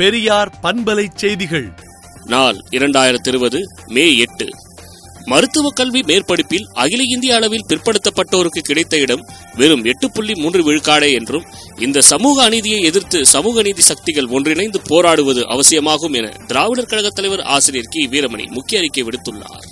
பெரியார் பண்பலை செய்திகள். நாள் இரண்டாயிரத்தி இருபது மே எட்டு. மருத்துவ கல்வி மேற்படிப்பில் அகில இந்திய அளவில் பிற்படுத்தப்பட்டோருக்கு கிடைத்த இடம் வெறும் எட்டு புள்ளி மூன்று விழுக்காடே என்றும் இந்த சமூக அநீதியை எதிர்த்து சமூக நீதி சக்திகள் ஒன்றிணைந்து போராடுவது அவசியமாகும் என திராவிடர் கழக தலைவர் ஆசிரியர் கி. வீரமணி முக்கிய அறிக்கை விடுத்துள்ளார்.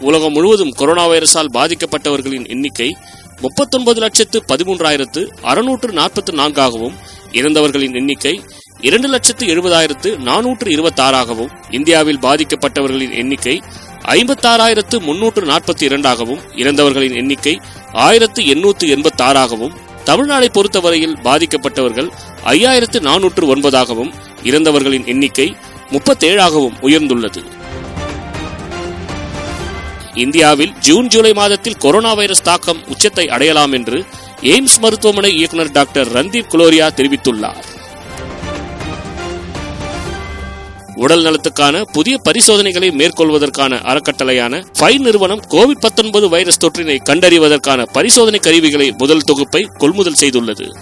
உலகம் முழுவதும் கொரோனா வைரஸால் பாதிக்கப்பட்டவர்களின் எண்ணிக்கை முப்பத்தொன்பது லட்சத்து பதிமூன்றாயிரத்து அறுநூற்று நாற்பத்தி நான்காகவும் இறந்தவர்களின் எண்ணிக்கை இரண்டு லட்சத்து எழுபதாயிரத்து நானூற்று இருபத்தாறாகவும் இந்தியாவில் பாதிக்கப்பட்டவர்களின் எண்ணிக்கை ஐம்பத்தாறாயிரத்து முன்னூற்று நாற்பத்தி இரண்டாகவும் இறந்தவர்களின் எண்ணிக்கை ஆயிரத்து எண்ணூற்று எண்பத்தாறாகவும் தமிழ்நாடை பொறுத்தவரையில் பாதிக்கப்பட்டவர்கள் ஐயாயிரத்து நானூற்று ஒன்பதாகவும் இறந்தவர்களின் எண்ணிக்கை முப்பத்தேழாகவும் உயர்ந்துள்ளது. இந்தியாவில் ஜூன் ஜூலை மாதத்தில் கொரோனா வைரஸ் தாக்கம் உச்சத்தை அடையலாம் என்று எய்ம்ஸ் மருத்துவமனை இயக்குநர் டாக்டர் ரந்தீப் குலோரியா தெரிவித்துள்ளார். உடல் நலத்துக்கான புதிய பரிசோதனைகளை மேற்கொள்வதற்கான அறக்கட்டளையான ஃபை நிறுவனம் கோவிட் 19 வைரஸ் தொற்றினை கண்டறிவதற்கான பரிசோதனை கருவிகளை முதல் தொகுப்பை கொள்முதல் செய்துள்ளது.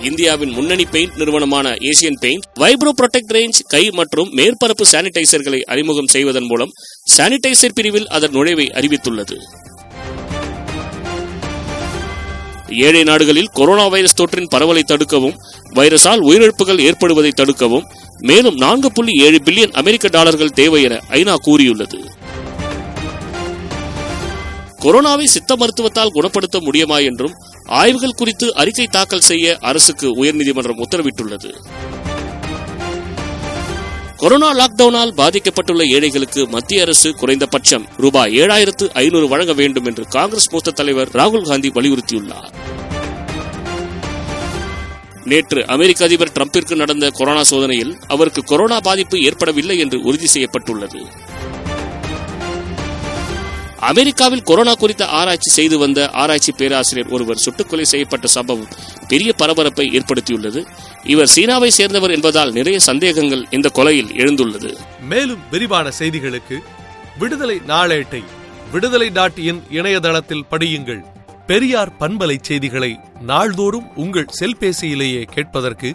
இந்தியாவின் முன்னணி பெயிண்ட் நிறுவனமான Asian paint Viroprotek range கை மற்றும் மேற்பரப்பு சானிடைசர்களை அறிமுகம் செய்வதன் மூலம் சானிடைசர் பிரிவில் அதன் நுழைவை அறிவித்துள்ளது. ஏழை நாடுகளில் கொரோனா வைரஸ் தொற்றின் பரவலை தடுக்கவும் வைரஸால் உயிரிழப்புகள் ஏற்படுவதை தடுக்கவும் மேலும் நான்கு புள்ளி ஏழு பில்லியன் அமெரிக்க டாலர்கள் தேவை என ஐநா கூறியுள்ளது. கொரோனாவை சித்த மருத்துவத்தால் குணப்படுத்த முடியுமா என்றும் ஆய்வுகள் குறித்து அறிக்கை தாக்கல் செய்ய அரசுக்கு உயர்நீதிமன்றம் உத்தரவிட்டுள்ளது. கொரோனா லாக்டவுனால் பாதிக்கப்பட்டுள்ள ஏழைகளுக்கு மத்திய அரசு குறைந்தபட்சம் ரூபாய் ஏழாயிரத்து ஐநூறு வழங்க வேண்டும் என்று காங்கிரஸ் மூத்த தலைவர் ராகுல் காந்தி வலியுறுத்தியுள்ளார். நேற்று அமெரிக்க அதிபர் டிரம்பிற்கு நடந்த கொரோனா சோதனையில் அவருக்கு கொரோனா பாதிப்பு ஏற்படவில்லை என்று உறுதி செய்யப்பட்டுள்ளது. அமெரிக்காவில் கொரோனா குறித்த ஆராய்ச்சி செய்து வந்த ஆராய்ச்சி பேராசிரியர் ஒருவர் சுட்டுக்கொலை செய்யப்பட்ட சம்பவம் பெரிய பரபரப்பை ஏற்படுத்தியுள்ளது. இவர் சீனாவை சேர்ந்தவர் என்பதால் நிறைய சந்தேகங்கள் இந்த கொலையில் எழுந்துள்ளது. மேலும் விரிவான செய்திகளுக்கு விடுதலை நாளேட்டை விடுதலை டாட் இன் இணையதளத்தில் படியுங்கள். பெரியார் பண்பலை செய்திகளை நாள்தோறும் உங்கள் செல்பேசியிலேயே கேட்பதற்கு